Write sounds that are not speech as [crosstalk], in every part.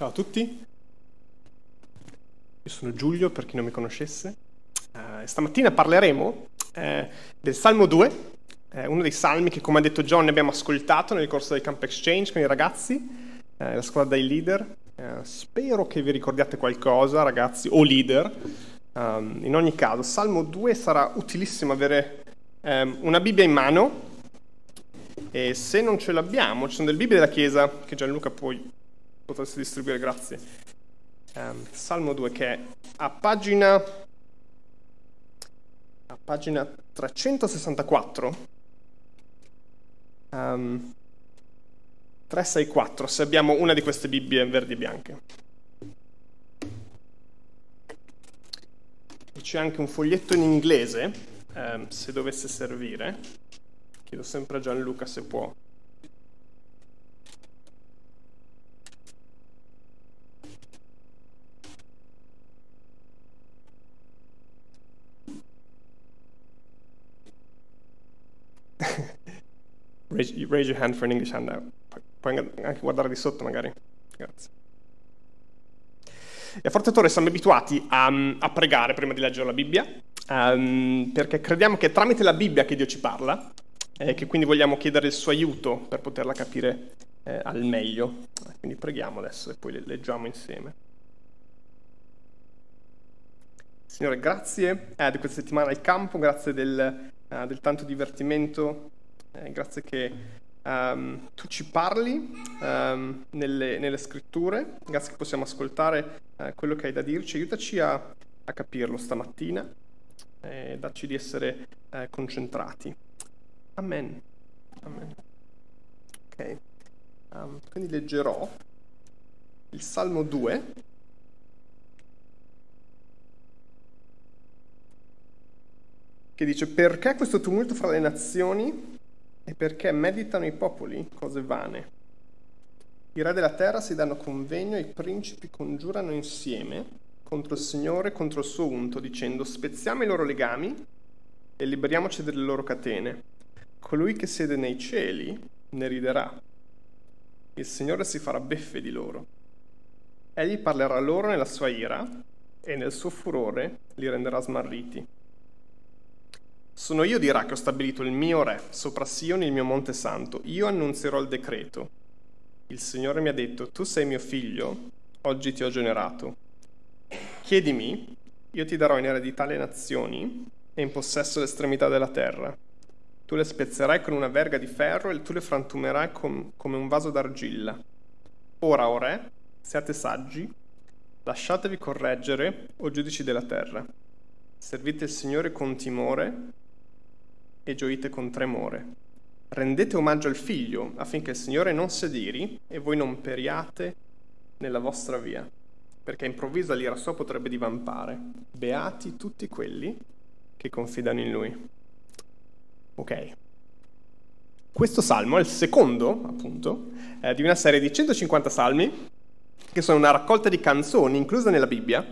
Ciao a tutti, io sono Giulio per chi non mi conoscesse. Uh, stamattina parleremo eh, del Salmo 2, eh, uno dei salmi che come ha detto John abbiamo ascoltato nel corso del Camp Exchange con i ragazzi, eh, la squadra dei leader. Eh, spero che vi ricordiate qualcosa ragazzi o leader. Um, in ogni caso, Salmo 2 sarà utilissimo avere um, una Bibbia in mano e se non ce l'abbiamo, ci sono delle Bibbie della Chiesa che Gianluca poi potreste distribuire, grazie. Um, Salmo 2 che è a pagina, a pagina 364, um, 364, se abbiamo una di queste Bibbie verdi e bianche. E c'è anche un foglietto in inglese, um, se dovesse servire. Chiedo sempre a Gianluca se può raise, raise, your hand for an English handout. Puoi anche guardare di sotto magari. Grazie. E a Forte Torre siamo abituati a, a, pregare prima di leggere la Bibbia, um, perché crediamo che è tramite la Bibbia che Dio ci parla e che quindi vogliamo chiedere il suo aiuto per poterla capire eh, al meglio. Quindi preghiamo adesso e poi le leggiamo insieme. Signore, grazie eh, di questa settimana al campo, grazie del, uh, del tanto divertimento eh, grazie che um, tu ci parli um, nelle, nelle, scritture, grazie che possiamo ascoltare uh, quello che hai da dirci, aiutaci a, a capirlo stamattina e dacci di essere uh, concentrati. Amen. Amen. Ok, um, quindi leggerò il Salmo 2. Che dice, perché questo tumulto fra le nazioni? E perché meditano i popoli cose vane. I re della terra si danno convegno e i principi congiurano insieme contro il Signore contro il suo unto, dicendo spezziamo i loro legami e liberiamoci delle loro catene. Colui che siede nei cieli ne riderà. Il Signore si farà beffe di loro. Egli parlerà loro nella sua ira e nel suo furore li renderà smarriti. Sono io, dirà, che ho stabilito il mio re sopra Sion, il mio monte santo. Io annunzierò il decreto. Il Signore mi ha detto, tu sei mio figlio, oggi ti ho generato. Chiedimi, io ti darò in eredità le nazioni e in possesso l'estremità della terra. Tu le spezzerai con una verga di ferro e tu le frantumerai com- come un vaso d'argilla. Ora, o re, siate saggi, lasciatevi correggere, o giudici della terra. Servite il Signore con timore e gioite con tremore. Rendete omaggio al figlio affinché il Signore non sediri e voi non periate nella vostra via, perché improvvisa l'ira sua potrebbe divampare. Beati tutti quelli che confidano in lui. Ok. Questo salmo è il secondo, appunto, eh, di una serie di 150 salmi, che sono una raccolta di canzoni incluse nella Bibbia,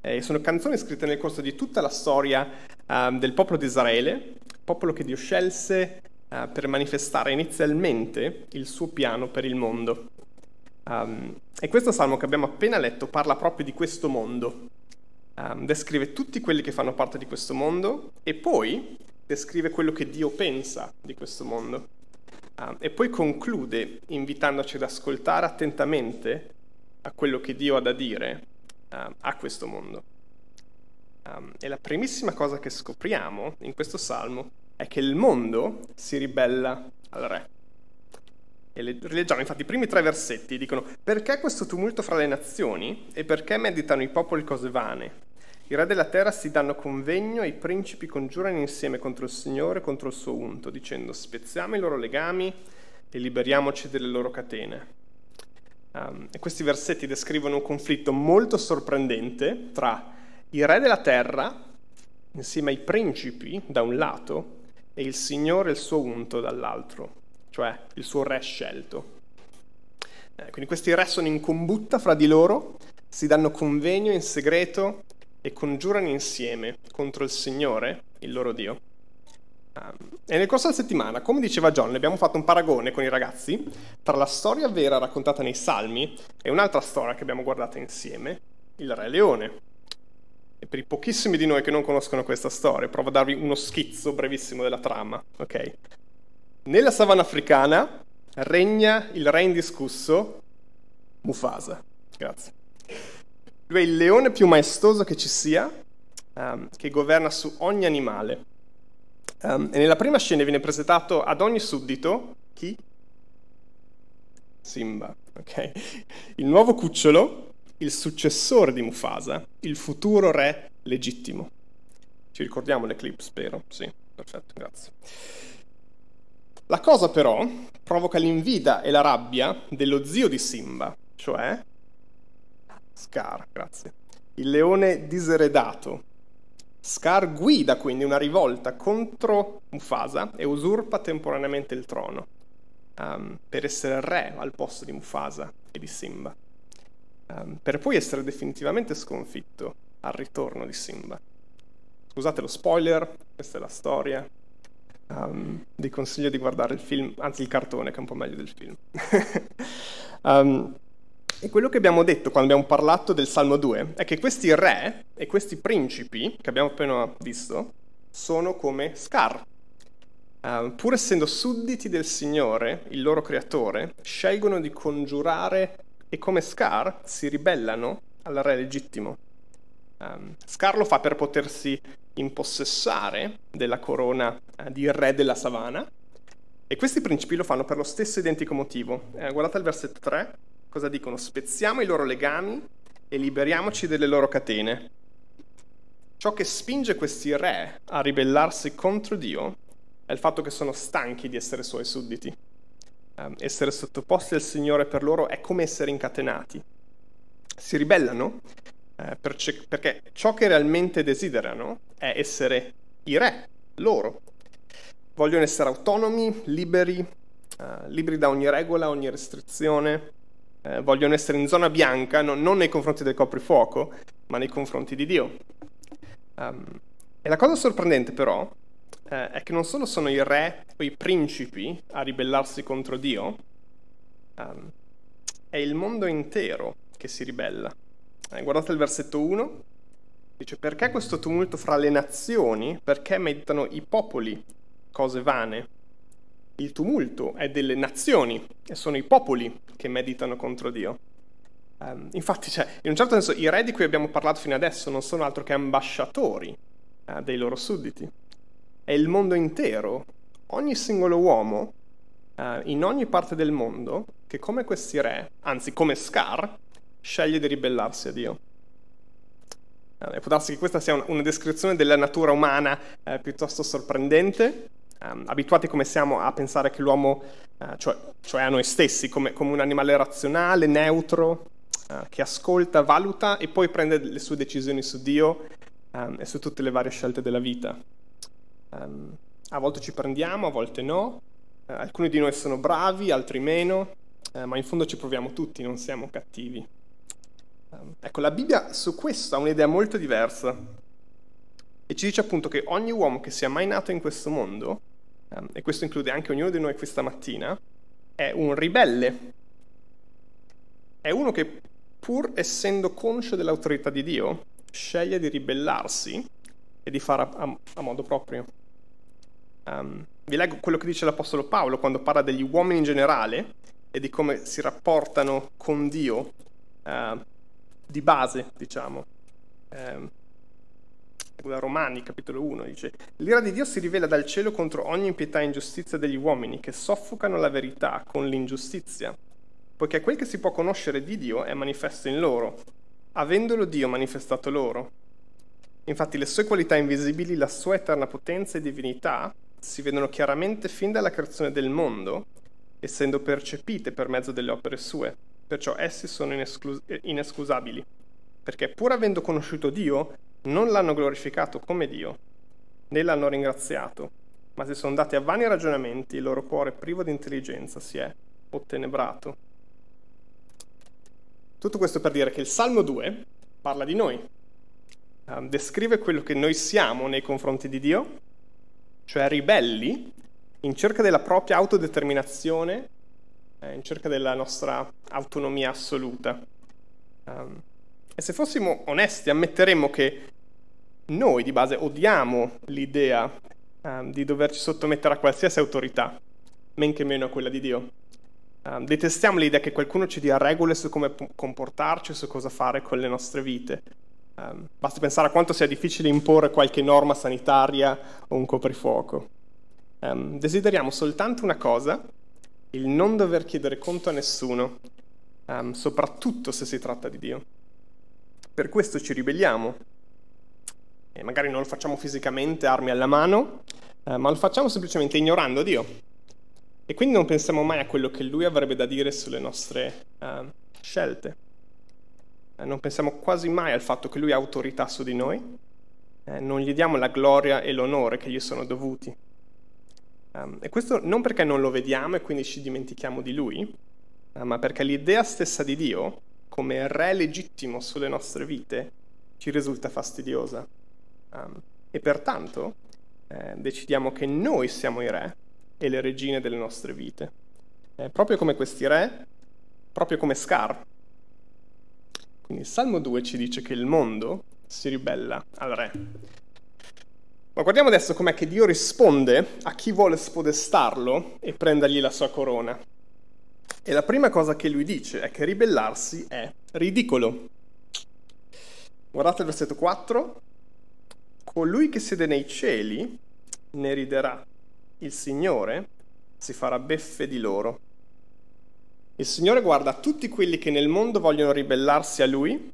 eh, sono canzoni scritte nel corso di tutta la storia eh, del popolo di Israele, popolo che Dio scelse uh, per manifestare inizialmente il suo piano per il mondo. Um, e questo salmo che abbiamo appena letto parla proprio di questo mondo, um, descrive tutti quelli che fanno parte di questo mondo e poi descrive quello che Dio pensa di questo mondo. Um, e poi conclude invitandoci ad ascoltare attentamente a quello che Dio ha da dire a questo mondo. Um, e la primissima cosa che scopriamo in questo salmo è che il mondo si ribella al re. E le, rileggiamo infatti i primi tre versetti, dicono perché questo tumulto fra le nazioni e perché meditano i popoli cose vane? I re della terra si danno convegno e i principi congiurano insieme contro il Signore e contro il suo unto, dicendo spezziamo i loro legami e liberiamoci delle loro catene. Um, e questi versetti descrivono un conflitto molto sorprendente tra i re della terra, insieme ai principi da un lato, e il Signore il suo unto dall'altro, cioè il suo re scelto. Eh, quindi questi re sono in combutta fra di loro, si danno convegno in segreto e congiurano insieme contro il Signore, il loro Dio. e nel corso della settimana, come diceva John, abbiamo fatto un paragone con i ragazzi tra la storia vera raccontata nei Salmi e un'altra storia che abbiamo guardato insieme, il Re Leone. E per i pochissimi di noi che non conoscono questa storia, provo a darvi uno schizzo brevissimo della trama, ok? Nella savana africana regna il re indiscusso Mufasa. Grazie. Lui è il leone più maestoso che ci sia, um, che governa su ogni animale Um, e nella prima scena viene presentato ad ogni suddito chi? Simba, ok? Il nuovo cucciolo, il successore di Mufasa, il futuro re legittimo. Ci ricordiamo le clip, spero. Sì, perfetto, grazie. La cosa però provoca l'invidia e la rabbia dello zio di Simba, cioè Scar, grazie. Il leone diseredato, Scar guida quindi una rivolta contro Mufasa e usurpa temporaneamente il trono um, per essere re al posto di Mufasa e di Simba, um, per poi essere definitivamente sconfitto al ritorno di Simba. Scusate lo spoiler, questa è la storia. Um, vi consiglio di guardare il film, anzi il cartone che è un po' meglio del film. um, [laughs] e quello che abbiamo detto quando abbiamo parlato del Salmo 2 è che questi re e questi principi che abbiamo appena visto sono come Scar. Uh, pur essendo sudditi del Signore, il loro creatore, scelgono di congiurare e come Scar si ribellano al re legittimo. Um, Scar lo fa per potersi impossessare della corona uh, di re della savana e questi principi lo fanno per lo stesso identico motivo. Uh, guardate il versetto 3 cosa dicono? Spezziamo i loro legami e liberiamoci delle loro catene. Ciò che spinge questi re a ribellarsi contro Dio è il fatto che sono stanchi di essere suoi sudditi. Um, essere sottoposti al Signore per loro è come essere incatenati. Si ribellano eh, perché ciò che realmente desiderano è essere i re, loro. Vogliono essere autonomi, liberi, uh, liberi da ogni regola, ogni restrizione, eh, vogliono essere in zona bianca, no, non nei confronti del coprifuoco, ma nei confronti di Dio. Um, e la cosa sorprendente però eh, è che non solo sono i re o i principi a ribellarsi contro Dio, um, è il mondo intero che si ribella. Eh, guardate il versetto 1, dice perché questo tumulto fra le nazioni, perché meditano i popoli cose vane? Il tumulto è delle nazioni e sono i popoli che meditano contro Dio. Um, infatti, cioè, in un certo senso, i re di cui abbiamo parlato fino adesso non sono altro che ambasciatori uh, dei loro sudditi. È il mondo intero, ogni singolo uomo, uh, in ogni parte del mondo, che come questi re, anzi come Scar, sceglie di ribellarsi a Dio. Uh, può darsi che questa sia una, una descrizione della natura umana piuttosto sorprendente, um, abituati come siamo a pensare che l'uomo, uh, cioè, cioè, a noi stessi, come, come un animale razionale, neutro, uh, che ascolta, valuta e poi prende le sue decisioni su Dio um, e su tutte le varie scelte della vita. Um, a volte ci prendiamo, a volte no, uh, alcuni di noi sono bravi, altri meno, ma in fondo ci proviamo tutti, non siamo cattivi. ecco, la Bibbia su questo ha un'idea molto diversa e ci dice appunto che ogni uomo che sia mai nato in questo mondo Ehm, e questo include anche ognuno di noi questa mattina, è un ribelle. È uno che pur essendo conscio dell'autorità di Dio, sceglie di ribellarsi e di fare a, a, a modo proprio. Um, vi leggo quello che dice l'Apostolo Paolo quando parla degli uomini in generale e di come si rapportano con Dio uh, di base, diciamo. Um, da Romani, capitolo 1, dice L'ira di Dio si rivela dal cielo contro ogni impietà e ingiustizia degli uomini che soffocano la verità con l'ingiustizia, poiché quel che si può conoscere di Dio è manifesto in loro, avendolo Dio manifestato loro. Infatti le sue qualità invisibili, la sua eterna potenza e divinità si vedono chiaramente fin dalla creazione del mondo, essendo percepite per mezzo delle opere sue, perciò essi sono inesclus- inescusabili, perché pur avendo conosciuto Dio, non l'hanno glorificato come Dio, né l'hanno ringraziato, ma si sono dati a vani ragionamenti, il loro cuore privo di intelligenza si è ottenebrato. Tutto questo per dire che il Salmo 2 parla di noi, uh, descrive quello che noi siamo nei confronti di Dio cioè ribelli, in cerca della propria autodeterminazione, eh, in cerca della nostra autonomia assoluta. Um, e se fossimo onesti ammetteremmo che noi di base odiamo l'idea um, di doverci sottomettere a qualsiasi autorità, men che meno a quella di Dio. Um, detestiamo l'idea che qualcuno ci dia regole su come comportarci, su cosa fare con le nostre vite. Um, basta pensare a quanto sia difficile imporre qualche norma sanitaria o un coprifuoco. Um, desideriamo soltanto una cosa, il non dover chiedere conto a nessuno, um, soprattutto se si tratta di Dio. Per questo ci ribelliamo. E magari non lo facciamo fisicamente, armi alla mano, uh, ma lo facciamo semplicemente ignorando Dio. E quindi non pensiamo mai a quello che Lui avrebbe da dire sulle nostre uh, scelte. Eh, non pensiamo quasi mai al fatto che lui ha autorità su di noi, eh, non gli diamo la gloria e l'onore che gli sono dovuti. Um, e questo non perché non lo vediamo e quindi ci dimentichiamo di lui, uh, ma perché l'idea stessa di Dio, come re legittimo sulle nostre vite, ci risulta fastidiosa. Um, e pertanto eh, decidiamo che noi siamo i re e le regine delle nostre vite. Eh, proprio come questi re, proprio come Scar, il Salmo 2 ci dice che il mondo si ribella al re. Ma guardiamo adesso com'è che Dio risponde a chi vuole spodestarlo e prendergli la sua corona. E la prima cosa che lui dice è che ribellarsi è ridicolo. Guardate il versetto 4. Colui che siede nei cieli ne riderà. Il Signore si farà beffe di loro. Il Signore guarda tutti quelli che nel mondo vogliono ribellarsi a Lui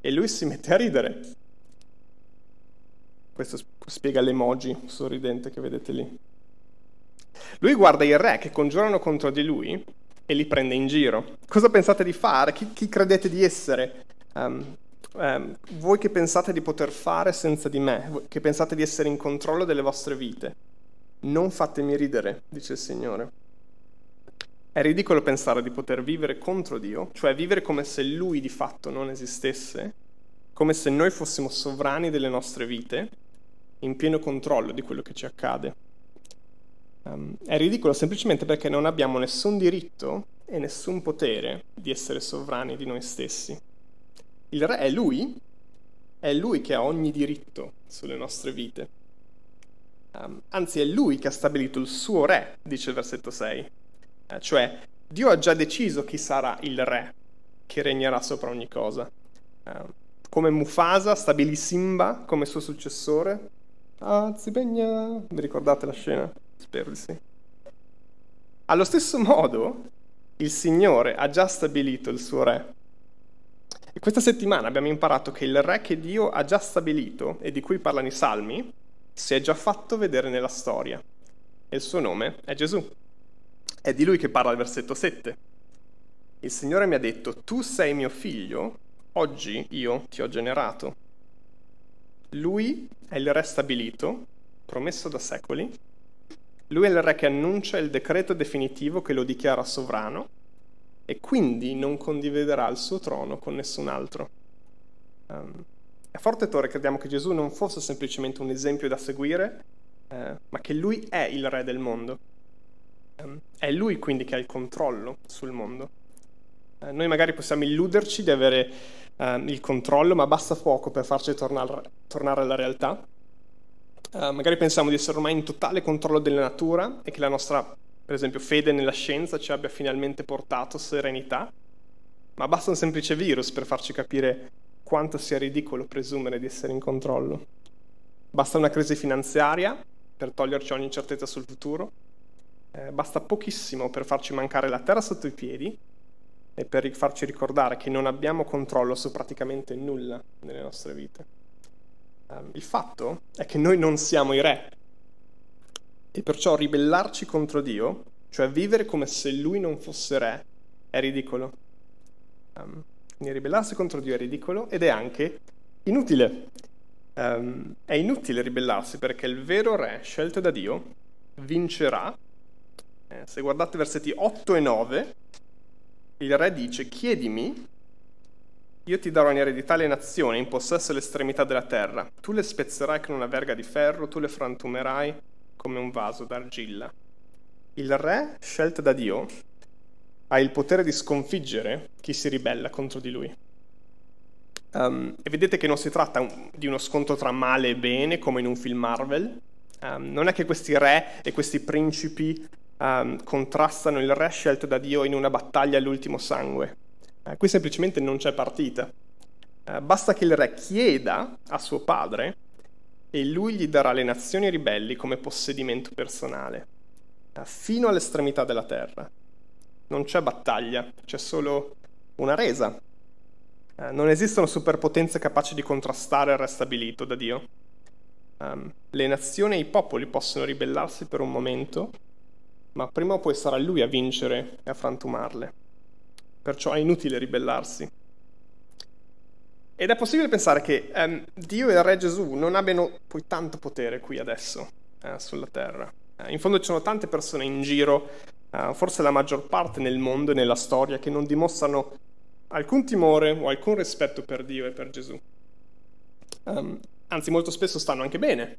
e Lui si mette a ridere. Questo spiega l'emoji sorridente che vedete lì. Lui guarda i re che congiurano contro di Lui e li prende in giro. Cosa pensate di fare? Chi, chi credete di essere? Um, um, voi che pensate di poter fare senza di me, che pensate di essere in controllo delle vostre vite, non fatemi ridere, dice il Signore. È ridicolo pensare di poter vivere contro Dio, cioè vivere come se Lui di fatto non esistesse, come se noi fossimo sovrani delle nostre vite, in pieno controllo di quello che ci accade. Um, è ridicolo semplicemente perché non abbiamo nessun diritto e nessun potere di essere sovrani di noi stessi. Il re è Lui, è Lui che ha ogni diritto sulle nostre vite. Um, anzi, è Lui che ha stabilito il suo re, dice il versetto 6 eh, cioè Dio ha già deciso chi sarà il re che regnerà sopra ogni cosa. Eh, come Mufasa stabilì Simba come suo successore. Ah, Zibegna! Vi ricordate la scena? Spero di sì. Allo stesso modo, il Signore ha già stabilito il suo re. E questa settimana abbiamo imparato che il re che Dio ha già stabilito e di cui parlano i salmi si è già fatto vedere nella storia. E il suo nome è Gesù. È di lui che parla il versetto 7. Il Signore mi ha detto, tu sei mio figlio, oggi io ti ho generato. Lui è il re stabilito, promesso da secoli. Lui è il re che annuncia il decreto definitivo che lo dichiara sovrano e quindi non condividerà il suo trono con nessun altro. Um, a Forte Torre crediamo che Gesù non fosse semplicemente un esempio da seguire, eh, ma che lui è il re del mondo. Ehm, è lui quindi che ha il controllo sul mondo. Eh, noi magari possiamo illuderci di avere eh, il controllo, ma basta poco per farci tornare, tornare alla realtà. Eh, magari pensiamo di essere ormai in totale controllo della natura e che la nostra, per esempio, fede nella scienza ci abbia finalmente portato serenità, ma basta un semplice virus per farci capire quanto sia ridicolo presumere di essere in controllo. Basta una crisi finanziaria per toglierci ogni certezza sul futuro, eh, basta pochissimo per farci mancare la terra sotto i piedi e per farci ricordare che non abbiamo controllo su praticamente nulla nelle nostre vite. Um, il fatto è che noi non siamo i re e perciò ribellarci contro Dio, cioè vivere come se Lui non fosse re, è ridicolo. Um, quindi ribellarsi contro Dio è ridicolo ed è anche inutile. Um, è inutile ribellarsi perché il vero re scelto da Dio vincerà eh, se guardate versetti 8 e 9, il re dice chiedimi io ti darò in eredità le nazioni, in possesso all'estremità della terra. Tu le spezzerai con una verga di ferro, tu le frantumerai come un vaso d'argilla. Il re, scelto da Dio, ha il potere di sconfiggere chi si ribella contro di lui. Um, e vedete che non si tratta di uno scontro tra male e bene, come in un film Marvel. Um, non è che questi re e questi principi um, contrastano il re scelto da Dio in una battaglia all'ultimo sangue. Uh, qui semplicemente non c'è partita. Uh, basta che il re chieda a suo padre e lui gli darà le nazioni ribelli come possedimento personale, uh, fino all'estremità della terra. Non c'è battaglia, c'è solo una resa. non esistono superpotenze capaci di contrastare il re stabilito da Dio. Um, le nazioni e i popoli possono ribellarsi per un momento, ma prima o poi sarà lui a vincere e a frantumarle. Perciò è inutile ribellarsi. Ed è possibile pensare che um, Dio e il Re Gesù non abbiano poi tanto potere qui adesso eh, sulla terra. Eh, in fondo ci sono tante persone in giro, eh, forse la maggior parte nel mondo e nella storia, che non dimostrano alcun timore o alcun rispetto per Dio e per Gesù. Um, anzi, molto spesso stanno anche bene.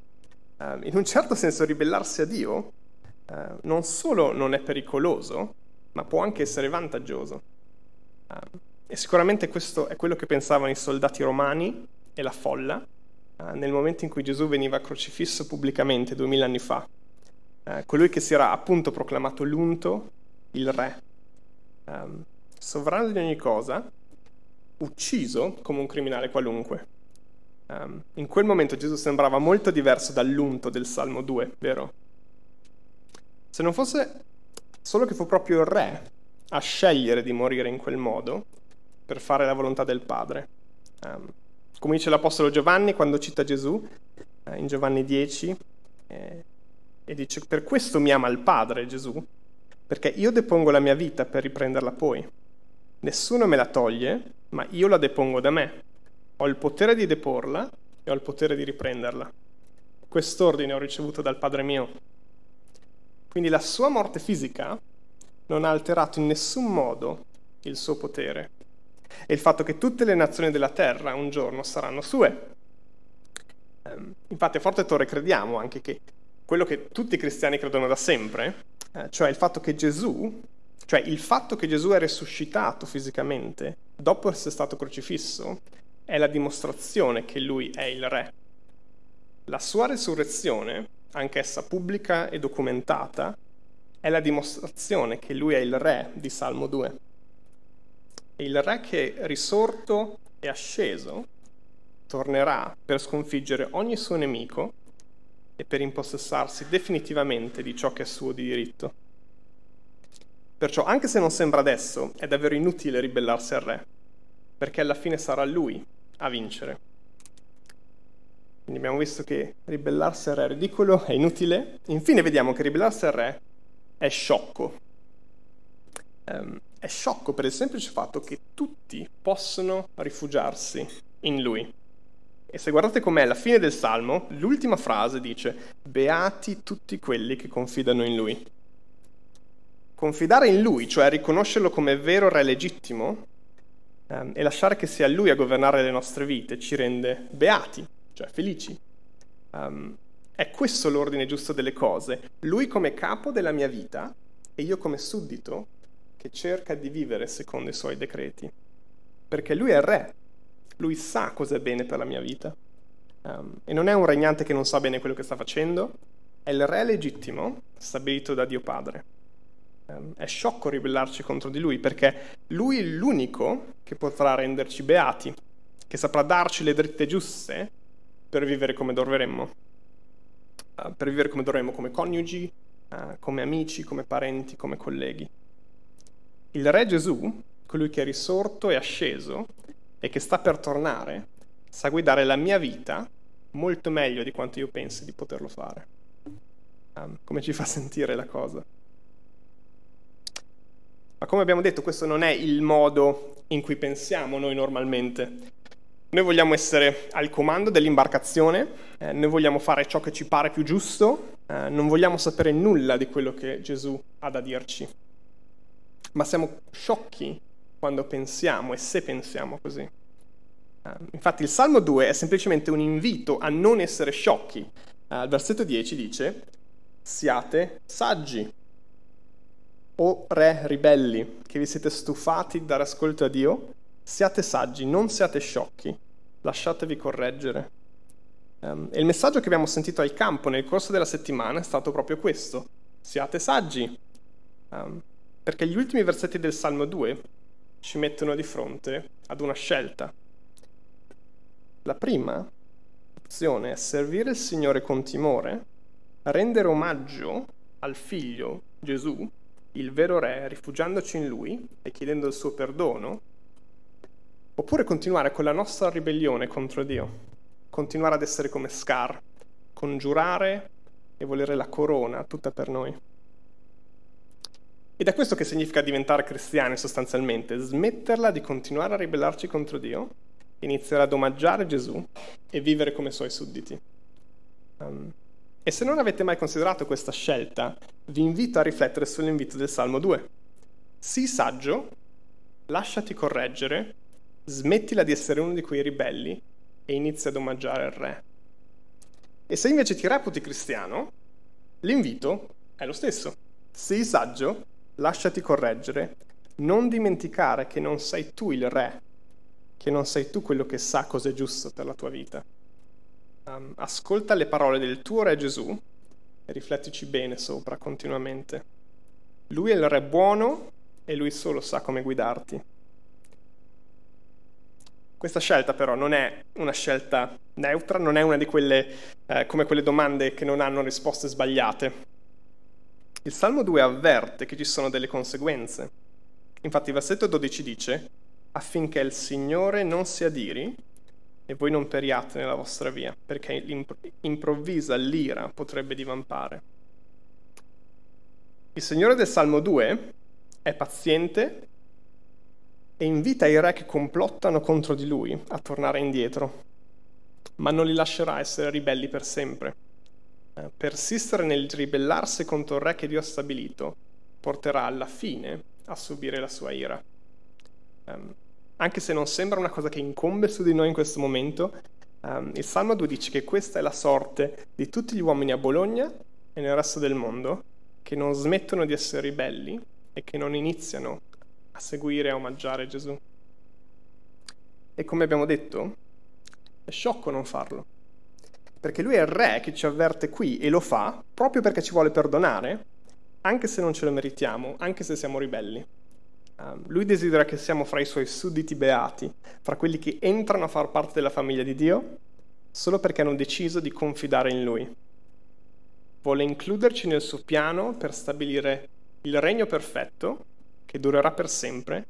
Um, in un certo senso ribellarsi a Dio eh, non solo non è pericoloso, ma può anche essere vantaggioso. Uh, e sicuramente questo è quello che pensavano i soldati romani e la folla uh, nel momento in cui Gesù veniva crocifisso pubblicamente duemila anni fa. colui che si era appunto proclamato l'unto, il re, um, sovrano di ogni cosa, ucciso come un criminale qualunque. Um, in quel momento Gesù sembrava molto diverso dall'unto del Salmo 2, vero? Se non fosse solo che fu proprio il re a scegliere di morire in quel modo per fare la volontà del Padre. Um, come dice l'Apostolo Giovanni quando cita Gesù eh, in Giovanni 10 eh, e dice per questo mi ama il Padre Gesù, perché io depongo la mia vita per riprenderla poi. Nessuno me la toglie, ma io la depongo da me. Ho il potere di deporla e ho il potere di riprenderla. Quest'ordine ho ricevuto dal Padre mio. Quindi la sua morte fisica non ha alterato in nessun modo il suo potere e il fatto che tutte le nazioni della terra un giorno saranno sue. Ehm, infatti a Forte Torre crediamo anche che quello che tutti i cristiani credono da sempre, eh, cioè il fatto che Gesù, cioè il fatto che Gesù è risuscitato fisicamente dopo essere stato crocifisso, è la dimostrazione che lui è il re. La sua risurrezione anch'essa pubblica e documentata, è la dimostrazione che lui è il re di Salmo 2. E il re che risorto e asceso tornerà per sconfiggere ogni suo nemico e per impossessarsi definitivamente di ciò che è suo di diritto. Perciò, anche se non sembra adesso, è davvero inutile ribellarsi al re, perché alla fine sarà lui a vincere. Quindi abbiamo visto che ribellarsi al re è ridicolo, è inutile. Infine vediamo che ribellarsi al re è sciocco. Um, è sciocco per il semplice fatto che tutti possono rifugiarsi in lui. E se guardate com'è alla fine del Salmo, l'ultima frase dice, beati tutti quelli che confidano in lui. Confidare in lui, cioè riconoscerlo come vero re legittimo, um, e lasciare che sia lui a governare le nostre vite, ci rende beati, cioè felici. Um, è questo l'ordine giusto delle cose. Lui come capo della mia vita e io come suddito che cerca di vivere secondo i suoi decreti. Perché lui è il re, lui sa cosa è bene per la mia vita. Um, e non è un regnante che non sa bene quello che sta facendo, è il re legittimo stabilito da Dio Padre. Um, è sciocco ribellarci contro di lui perché lui è l'unico che potrà renderci beati, che saprà darci le dritte giuste per vivere come dovremmo, uh, per vivere come dovremmo come coniugi, uh, come amici, come parenti, come colleghi. Il Re Gesù, colui che è risorto e asceso e che sta per tornare, sa guidare la mia vita molto meglio di quanto io pensi di poterlo fare. Um, come ci fa sentire la cosa? Ma come abbiamo detto, questo non è il modo in cui pensiamo noi normalmente. Noi vogliamo essere al comando dell'imbarcazione, eh, noi vogliamo fare ciò che ci pare più giusto, eh, non vogliamo sapere nulla di quello che Gesù ha da dirci. Ma siamo sciocchi quando pensiamo e se pensiamo così. Uh, infatti il Salmo 2 è semplicemente un invito a non essere sciocchi. Uh, il versetto 10 dice, siate saggi, o re ribelli, che vi siete stufati di dare ascolto a Dio, siate saggi, non siate sciocchi, lasciatevi correggere. Um, e il messaggio che abbiamo sentito al campo nel corso della settimana è stato proprio questo, siate saggi, um, perché gli ultimi versetti del Salmo 2 ci mettono di fronte ad una scelta. La prima opzione è servire il Signore con timore, rendere omaggio al figlio Gesù, il vero re, rifugiandoci in lui e chiedendo il suo perdono, oppure continuare con la nostra ribellione contro Dio, continuare ad essere come Scar, congiurare e volere la corona tutta per noi. Ed è questo che significa diventare cristiani sostanzialmente, smetterla di continuare a ribellarci contro Dio, iniziare ad omaggiare Gesù e vivere come suoi sudditi. Um, e se non avete mai considerato questa scelta, vi invito a riflettere sull'invito del Salmo 2. Sii saggio, lasciati correggere, smettila di essere uno di quei ribelli e inizia ad omaggiare il Re. E se invece ti reputi cristiano, l'invito è lo stesso. Sii saggio, lasciati correggere, non dimenticare che non sei tu il re, che non sei tu quello che sa cosa è giusto per la tua vita. Um, ascolta le parole del tuo re Gesù e riflettici bene sopra continuamente. Lui è il re buono e lui solo sa come guidarti. Questa scelta però non è una scelta neutra, non è una di quelle eh, come quelle domande che non hanno risposte sbagliate. Il Salmo 2 avverte che ci sono delle conseguenze. Infatti il versetto 12 dice affinché il Signore non si adiri e voi non periate nella vostra via, perché improvvisa l'ira potrebbe divampare. Il Signore del Salmo 2 è paziente e invita i re che complottano contro di lui a tornare indietro, ma non li lascerà essere ribelli per sempre. Eh, persistere nel ribellarsi contro il re che Dio ha stabilito porterà alla fine a subire la sua ira. Um, anche se non sembra una cosa che incombe su di noi in questo momento, um, il Salmo 2 dice che questa è la sorte di tutti gli uomini a Bologna e nel resto del mondo che non smettono di essere ribelli e che non iniziano a seguire e a omaggiare Gesù. E come abbiamo detto, è sciocco non farlo perché lui è il re che ci avverte qui e lo fa proprio perché ci vuole perdonare, anche se non ce lo meritiamo, anche se siamo ribelli. Um, lui desidera che siamo fra i suoi sudditi beati, fra quelli che entrano a far parte della famiglia di Dio, solo perché hanno deciso di confidare in lui. Vuole includerci nel suo piano per stabilire il regno perfetto, che durerà per sempre,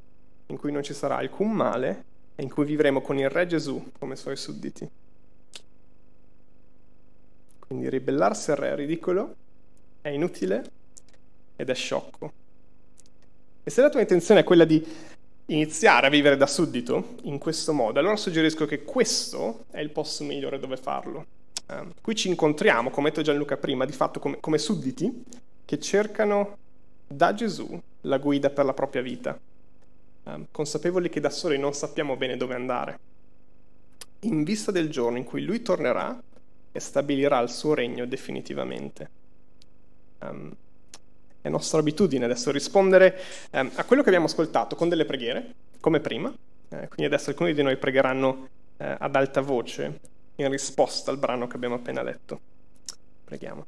in cui non ci sarà alcun male e in cui vivremo con il Re Gesù come suoi sudditi. Quindi ribellarsi al re è ridicolo, è inutile ed è sciocco. E se la tua intenzione è quella di iniziare a vivere da suddito in questo modo, allora suggerisco che questo è il posto migliore dove farlo. Eh, qui ci incontriamo, come ha detto Gianluca prima, di fatto come, come sudditi che cercano da Gesù la guida per la propria vita, eh, consapevoli che da soli non sappiamo bene dove andare. In vista del giorno in cui lui tornerà e stabilirà il suo regno definitivamente. Um, è nostra abitudine adesso rispondere um, a quello che abbiamo ascoltato con delle preghiere, come prima. Eh, quindi adesso alcuni di noi pregheranno eh, ad alta voce in risposta al brano che abbiamo appena letto. Preghiamo.